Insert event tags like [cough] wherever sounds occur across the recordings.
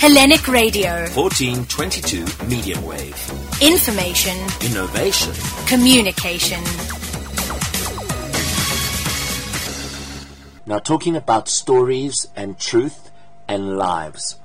Hellenic Radio. 1422 medium wave. Information. Innovation. Communication. Now, talking about stories and truth and lives.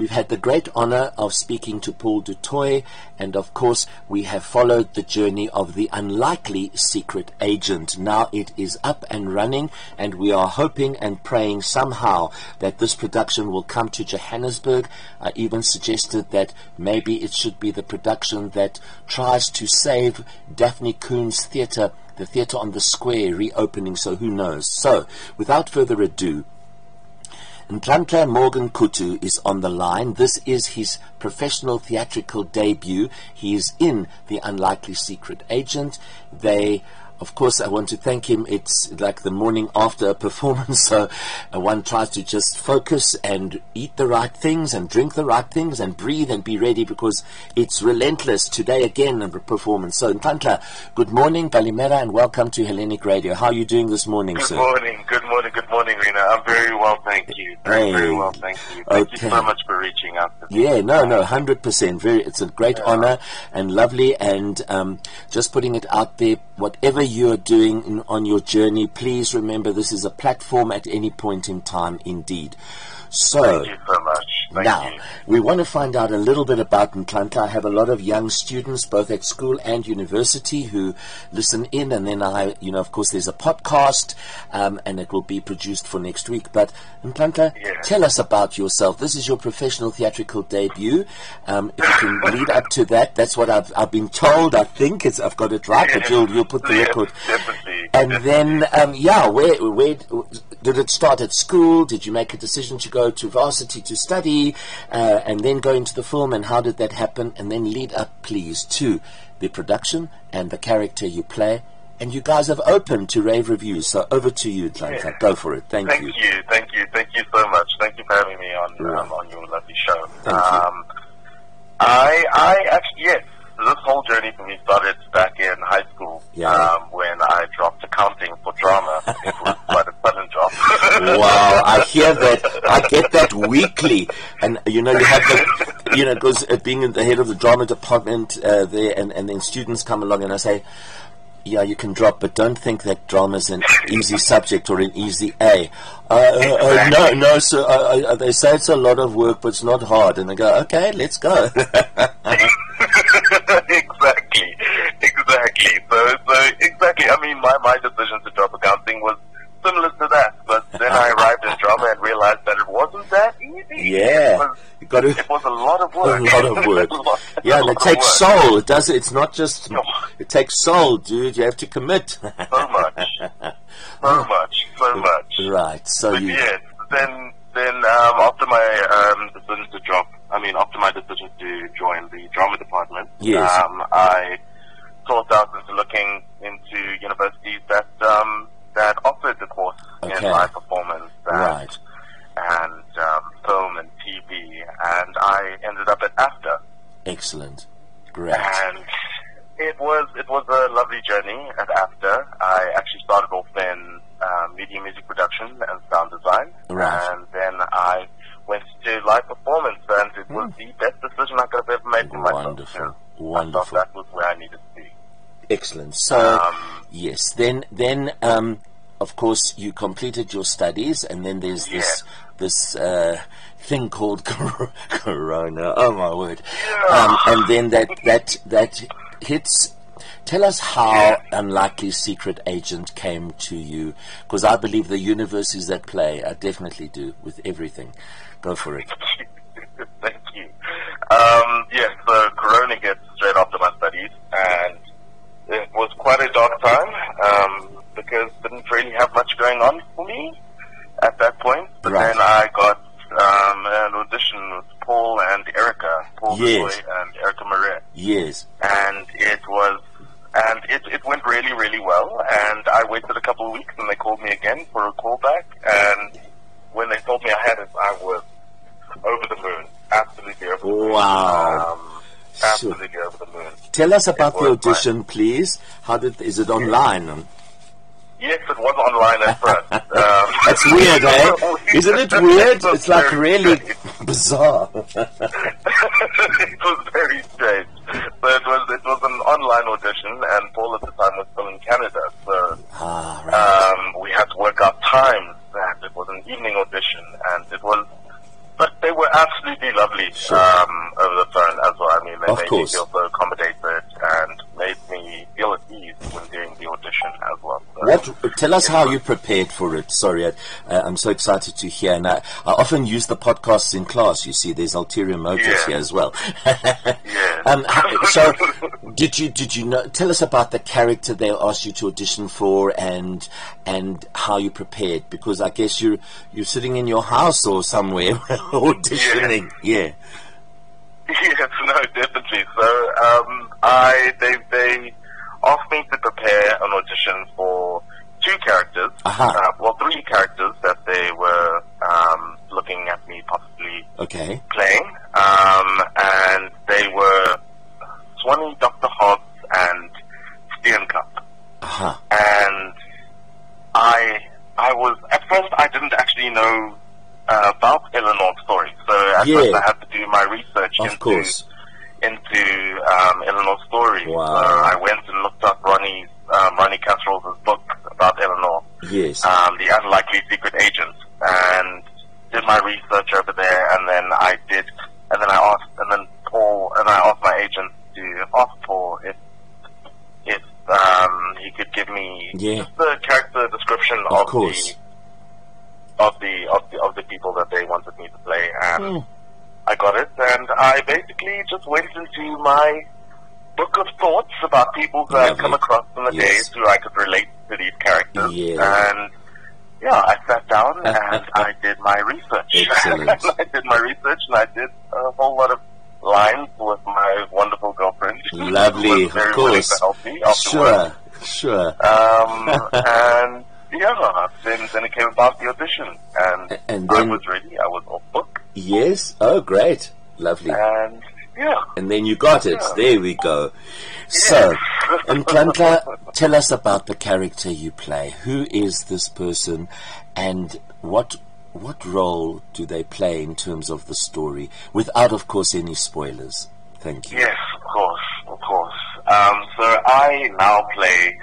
We've had the great honor of speaking to Paul du Toit, and of course, we have followed the journey of the unlikely secret agent. Now it is up and running, and we are hoping and praying somehow that this production will come to Johannesburg. I even suggested that maybe it should be the production that tries to save Daphne Kuhn's theatre the theatre on the square reopening, so who knows. So, without further ado, Ntlanhla Morgan Kutu is on the line. This is his professional theatrical debut. He is in The Unlikely Secret Agent. They of course, I want to thank him. It's like the morning after a [laughs] performance, so uh, one tries to just focus and eat the right things and drink the right things and breathe and be ready because it's relentless today again in the performance. So, Ntlanhla, good morning, Kalimera, and welcome to Hellenic Radio. How are you doing this morning, Good sir? morning, good morning, good morning, Rena. I'm very well, thank you. Very, Hey. very well, thank you. Thank Okay. you so much for reaching out. Yeah, no, no, hundred percent. Very, it's a great honor and lovely, and um, just putting it out there. Whatever you are doing in, on your journey, please remember this is a platform at any point in time. Indeed. So. Thank you so now, you. we want to find out a little bit about Ntlanhla. I have a lot of young students, both at school and university, who listen in, and then I, you know, of course, there's a podcast, um, and it will be produced for next week. But Ntlanhla, Yes. tell us about yourself. This is your professional theatrical debut. Um, if you can [laughs] lead up to that, that's what I've, I've been told. I think it's, I've got it right, but Yes. you'll, you'll put the record. definitely, And definitely. then, um, yeah, where, where did it start at school? Did you make a decision to go to varsity to study, uh, and then go into the film? And how did that happen? And then lead up, please, to the production and the character you play. And you guys have opened to rave reviews, so over to you. Yeah. Go for it. Thank, Thank you. you, thank you, thank you so much. Thank you for having me on Right. um, on your lovely show. Thank you. um, I I actually yes, this whole journey for me started back in high school Yeah. um, when I dropped accounting for drama. it was [laughs] quite a sudden drop. Wow, I hear that. I get that weekly, and you know you have the, you know, because uh, being the head of the drama department uh, there, and and then students come along, and I say, yeah, you can drop, but don't think that drama's an easy subject or an easy A. Uh, uh, uh, no, no, sir. Uh, uh, they say it's a lot of work, but it's not hard, and I go, okay, let's go. [laughs] [laughs] exactly, exactly. So, so exactly. I mean, my my decision to drop accounting was similar to that, but then I arrived in drama and realized that it wasn't that easy. Yeah. it was, You got to. it was a lot of A lot of work. [laughs] Lot- Yeah, and it takes soul. It does. It's not just. [laughs] It takes soul, dude. You have to commit. so much, so [laughs] much, so much. right. So But you. yes, then then um, after my um, decision to drop, I mean after my decision to join the drama department, Yes. um, I sought out into looking into universities that um, that offered the course Okay. in live performance and, Right. and um, film and TV, and I ended up at AFDA, Excellent. Great. and it was it was a lovely journey at AFDA. I actually started off in um, media music production and sound design, Right. and then I went to live performance, and it was the best decision I could have ever made for myself. Wonderful. Yeah. I thought Wonderful. that was where I needed to be. Excellent. So, Um, yes, then, then, um, of course, you completed your studies, and then there's this this uh, thing called [laughs] Corona. Oh my word! Um, and then that that that hits. Tell us how Unlikely Secret Agent came to you, because I believe the universe is at play. I definitely do with everything. Go for it. [laughs] Thank you. Um, yes, so Corona gets straight after my studies, and it was quite a dark time um, because didn't really have much going on for me at that point. But Right. then I got um, an audition with Paul and Erika, Paul Yes. And Erika Marais, Yes. and it was. And it, it went really, really well. And I waited a couple of weeks, and they called me again for a callback. And when they told me I had it, I was over the moon. Absolutely over the moon. Wow. Um, absolutely over the moon. Tell us about the audition, please. How did? Is it online? Yes, it was online at first. [laughs] Um, That's weird, eh? [laughs] Isn't it weird? It's like [laughs] really strange. bizarre. it was very strange. So it was it was an online audition, and Paul at the time was still in Canada. So ah, right. um, we had to work out times, and it was an evening audition, and it was. But they were absolutely lovely Sure. um, over the phone as well. I mean, they Of made course. me feel so Tell us how you prepared for it. Sorry, I, uh, I'm so excited to hear. And I, I often use the podcasts in class. You see, there's ulterior motives Yeah. here as well. [laughs] Yeah. um, [laughs] so, did you did you know? Tell us about the character they asked you to audition for, and and how you prepared. Because I guess you're you're sitting in your house or somewhere [laughs] auditioning. Yeah. Yes, no, definitely. So, um, I they they asked me to prepare an audition for two characters. Aha. Uh, well, three characters that they were um, looking at me possibly Okay. playing, um, and they were Swanee, Doctor Hobbs, and Steenkamp. Aha. and I I was at first I didn't actually know uh, about Eleanor's story, so at Yeah. first I had to do my research Of into course. into um, Eleanor's story. Wow. So I went and looked up Ronnie's um, Ronnie Kasrils' book about Eleanor, Yes. um, the unlikely secret agent, and did my research over there, and then I did, and then I asked, and then Paul, and I asked my agent to ask Paul if if um, he could give me Yeah. just the character description Of of, the of the of the of the people that they wanted me to play, and Hmm. I got it, and I basically just went into my book of thoughts about people who I'd come across in the Yes. days who I could relate to these characters, Yeah. and yeah, I sat down and I did my research. [laughs] I did my research, and I did a whole lot of lines with my wonderful girlfriend. [laughs] Lovely, of course. to help me. Sure. Sure. Um, [laughs] and yeah, then then it came about the audition, and, And I then- was ready. I was off book, Yes. Oh, great. Lovely. and yeah. And then you got it. Yeah. There we go. So, [laughs] and tell us about the character you play. Who is this person, and what what role do they play in terms of the story, without, of course, any spoilers? Thank you. Yes, of course, of course. Um, so I now play,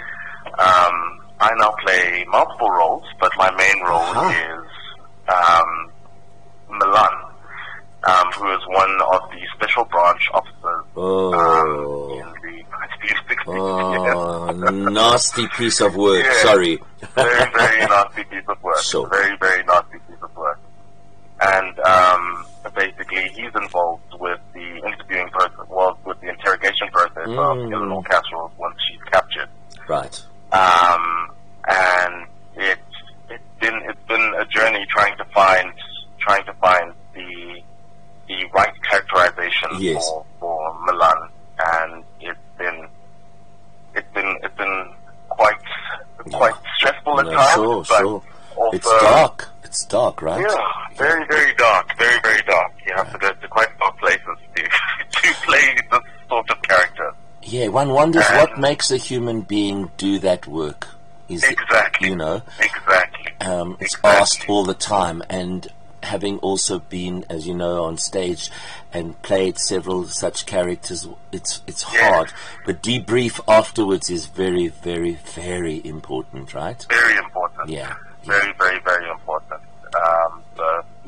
um, I now play multiple roles, but my main role Uh-huh. is um, Milan, um, who is one of the special branch officers Oh. um, in the 1960s. Oh, [laughs] nasty piece of work. Yeah. Sorry. very, very [laughs] nasty piece of work. So. Very, very nasty piece of work. And um, basically, he's involved with the interviewing process, well, with the interrogation process Mm. of Eleanor Kasrils once she's captured. Right. Um, and it's it's been it's been a journey trying to find trying to find the the right characterization Yes. for for Milan, and it's been it's been it's been quite quite stressful at No, times, sure, but sure. also It's dark. It's dark, right? yeah, very very dark, very very dark. You have to go to quite dark places to to play this sort of character. Yeah, one wonders And- what makes a human being do that work. Is it- Exactly. you know, Exactly. um, it's Exactly. asked all the time, and having also been, as you know, on stage and played several such characters, it's it's Yeah. hard. But debrief afterwards is very, very, very important, right? Very important. Yeah. Very, very, very important.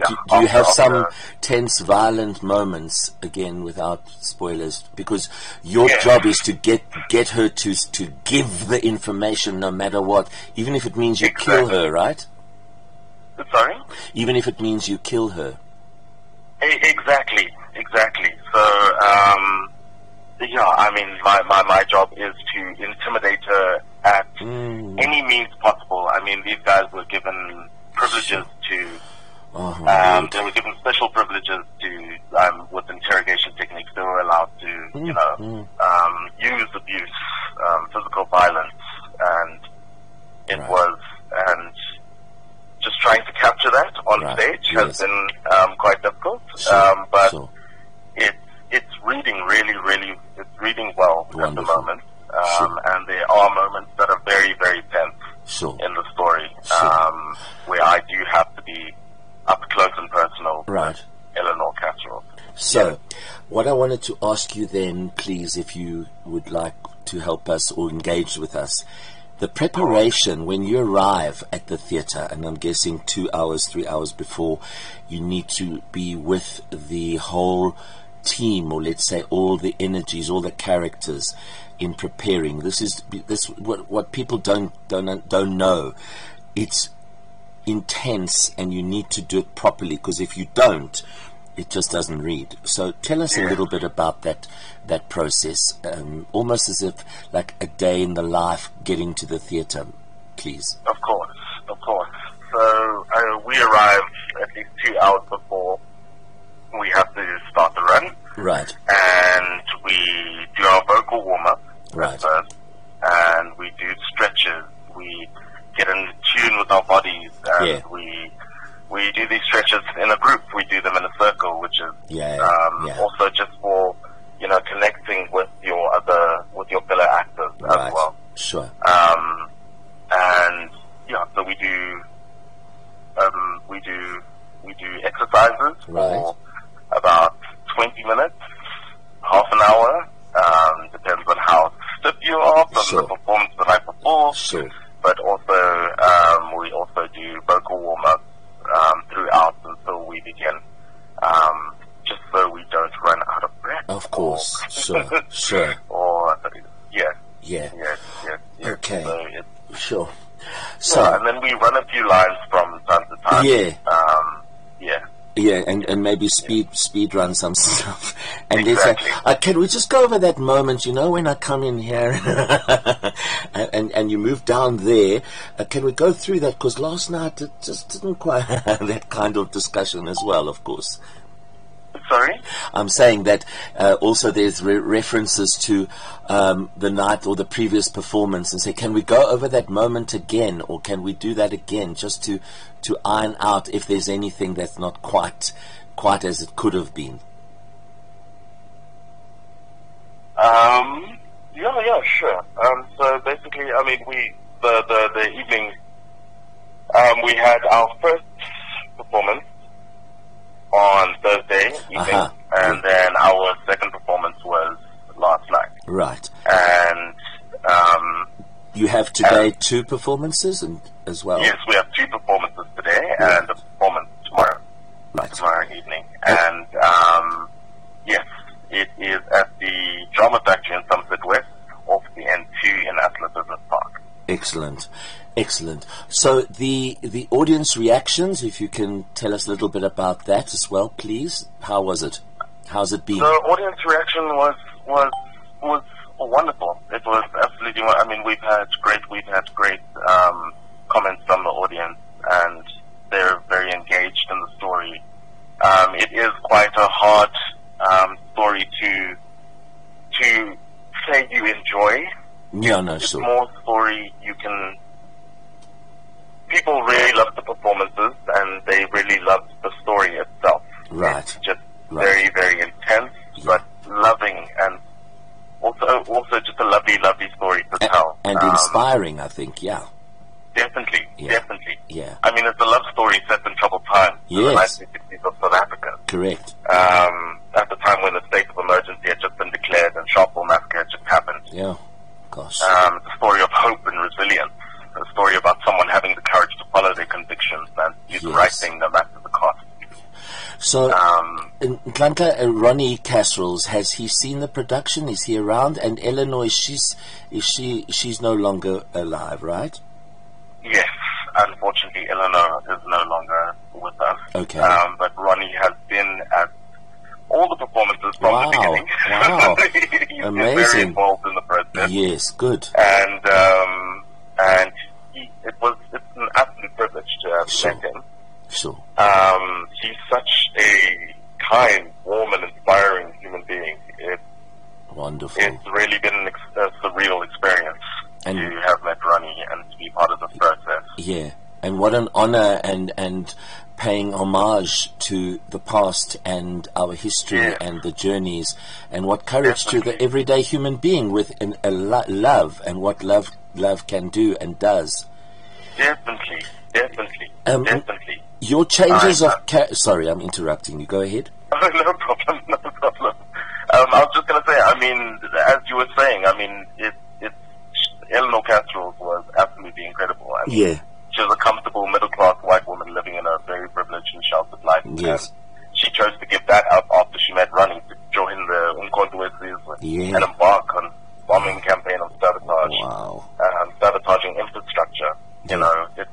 Do, do you have some tense, violent moments again, without spoilers? Because your Yeah. job is to get get her to to give the information, no matter what, even if it means you kill her, right? Sorry? Even if it means you kill her. Exactly, exactly. So, um, yeah, I mean, my, my, my job is to intimidate her at Mm. any means possible. I mean, these guys were given privileges to, Oh, um, they were given special privileges to, um, with interrogation techniques, they were allowed to, you know, um, use abuse, um, physical violence, and it Right. was, and just trying to capture that on Right, stage yes. has been um, quite difficult. Sure, um, but sure. it's it's reading really, really, it's reading well at the moment. Um, Sure. And there are moments that are very, very tense in the story, um, where I do have to be up close and personal Right. Eleanor So, what I wanted to ask you then, please, if you would like to help us or engage with us, the preparation when you arrive at the theatre, and I'm guessing two hours, three hours before, you need to be with the whole team, or let's say all the energies, all the characters in preparing. This is this what what people don't don't don't know. It's intense, and you need to do it properly because if you don't, it just doesn't read. So tell us a little bit about that that process, um, almost as if like a day in the life getting to the theatre, please. Of course, of course. So uh, we arrive at least two hours before we have to start the run, Right, and we do our vocal warm up Right. first, and we do stretches. We get in tune with our bodies, and Yeah. we we do these stretches in a group. We do them in a circle, which is Yeah, um, also just for you know connecting with your other with your fellow actors right, as well. sure, Um, and yeah, so we do um, we do we do exercises Right. for about twenty minutes, half an hour. Um, depends on how stiff you are from Sure. the performance the night before. sure, But also um, we also do vocal warm ups um, throughout until we begin, um, just so we don't run out of breath. of course, sure, sure, or yeah, yeah, yes, yes, yes. Okay. So it's sure. yeah, So and then we run a few lines from time to time. Yeah. Um, yeah. yeah, and, and maybe speed speed run some [laughs] stuff. And Exactly. uh, can we just go over that moment? You know, when I come in here, [laughs] and, and and you move down there. Uh, can we go through that? Because last night it just didn't quite [laughs] have that kind of discussion as well. Of course. Sorry. I'm saying that uh, also there's re- references to um, the night or the previous performance and say, can we go over that moment again or can we do that again just to, to iron out if there's anything that's not quite quite as it could have been? Um, yeah, yeah, sure. Um, so basically, I mean, we the the, the evening um, we had our first performance on Thursday evening, Uh-huh. and then our second performance was last night. Right. And um, You have today two performances and as well. yes, we have two Excellent. So the the audience reactions, if you can tell us a little bit about that as well, please. How was it? How's it been? The audience reaction was was was wonderful. It was absolutely. I mean, we've had great we've had great um, comments from the audience, and they're very engaged in the story. Um, it is quite a hard um, story to to say you enjoy. yeah, no, it's sure. more story you can. People really loved the performances, and they really loved the story itself. Right. It's just Right. very, very intense, but loving, and also also just a lovely, lovely story to tell. and Um, inspiring, I think. Yeah, Definitely, Yeah. definitely. yeah, I mean, it's a love story set in troubled times. in the Yes. 1960s of South Africa. correct. Um, at the time when the state of emergency had just been declared and Sharpeville massacre had just happened. Yeah, gosh. Um, a story of hope and resilience. A story about someone having the courage to follow their convictions and do the Yes. right thing no matter the cost. So, Um, uh, Ronnie Kasrils, has he seen the production? Is he around? And Eleanor, is she's is she she's no longer alive, right? yes, unfortunately, Eleanor is no longer with us. Okay. Um, but Ronnie has been at all the performances from Wow. the beginning. Wow. [laughs] He's Amazing. very involved in the process. Yes, good. And, um, and he, it was, it's an absolute privilege to have Sure. met him. Sure. Um, he's such a kind, warm, and inspiring human being. It, Wonderful. it's really been an ex- a surreal experience And- to have met Ronnie and to be part of the process. Yeah, and what an honor and and paying homage to the past and our history Yes. and the journeys, and what courage to the everyday human being with an, a lo- love and what love love can do and does. Definitely, definitely, Um, definitely. Your changes of ca- sorry, I'm interrupting you. Go ahead. [laughs] no problem, [laughs] no problem. Um, I was just going to say, I mean, as you were saying, I mean, it, it, Eleanor Kasrils was absolutely incredible. I mean, Yeah. She was a comfortable middle class white woman living in a very privileged and sheltered life. Yes. And she chose to give that up after she met Ronnie to join the Umkhonto Yeah. and embark on bombing campaign of sabotage, Wow. um, sabotaging infrastructure. Yeah. You know, it,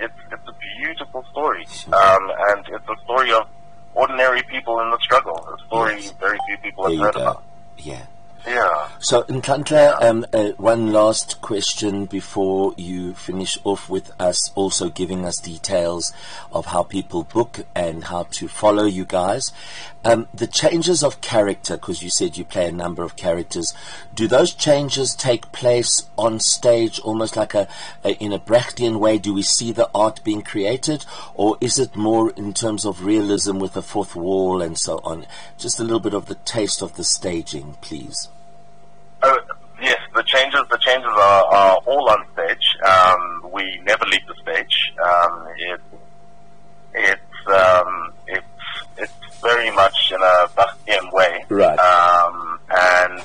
it's it's a beautiful story, um, and it's a story of ordinary people in the struggle. A story Yes. There you heard go. about. Yeah. So, Ntlanhla, um, uh, one last question before you finish off with us, also giving us details of how people book and how to follow you guys. Um, the changes of character, because you said you play a number of characters, do those changes take place on stage almost like a, a in a Brechtian way? Do we see the art being created, or is it more in terms of realism with the fourth wall and so on? Just a little bit of the taste of the staging, please. Oh, yes, the changes the changes are, are all on stage. Um, we never leave the stage. Um, it, it's um, it's it's very much in a Brechtian way. Right. Um, and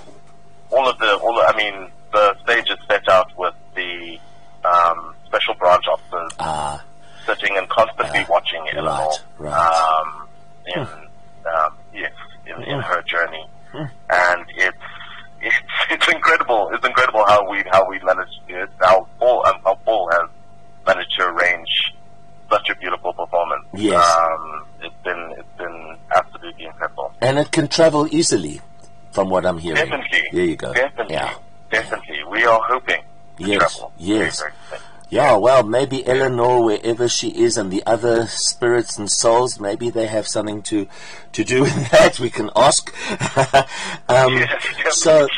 all of the all the, I mean the stage is set out with the um, special branch officers Ah, sitting and constantly Ah, watching Eleanor. right, right. Um, in um, yes, in, in her journey, and [laughs] it's incredible. It's incredible how we how we managed to do it. How Paul um, how Paul has managed to arrange such a beautiful performance. Yes. Um, it's been it's been absolutely incredible. and it can travel easily, from what I'm hearing. Definitely. There you go. Definitely. Yeah. Definitely. We are hoping to Yes, travel. yes. Very, very. Yeah, well, maybe Eleanor, wherever she is, and the other spirits and souls, maybe they have something to to do [laughs] with that. We can ask. [laughs] um, so,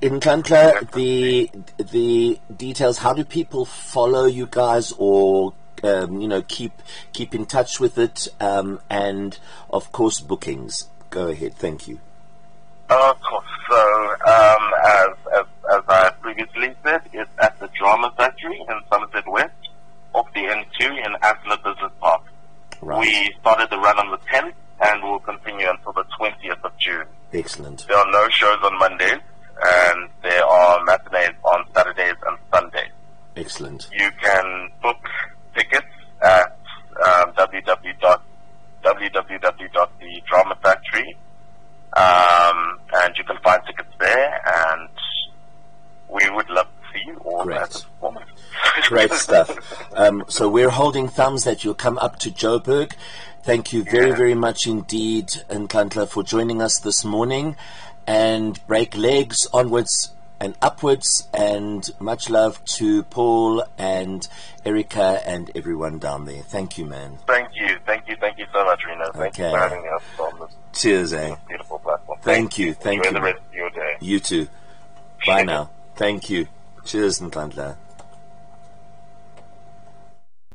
Ntlanhla, the the details. How do people follow you guys, or um, you know, keep keep in touch with it, um, and of course, bookings. Go ahead. Thank you. Of previously said, it's at the Drama Factory in Somerset West, off the N2 in Asla Business Park. Right. We started the run on the 10th and will continue until the 20th of June. Excellent. There are no shows on Mondays and there are matinees on Saturdays and Sundays. Excellent. You can book tickets at um, www. www.thedramafactory um, and you can find tickets there and we would love to see you all Great. at the performance. Great stuff. Um, so we're holding thumbs that you'll come up to Joburg. Thank you very, very much indeed, Ntlanhla, for joining us this morning. And break legs onwards and upwards. And much love to Paul and Erika and everyone down there. Thank you, man. Thank you, thank you, thank you so much, Reno. Thank you Okay. for having us on this Cheers, eh? beautiful platform. Thank you, thank Enjoy you. the rest of your day. You too. Bye now. Thank you. Cheers, Ntlanhla.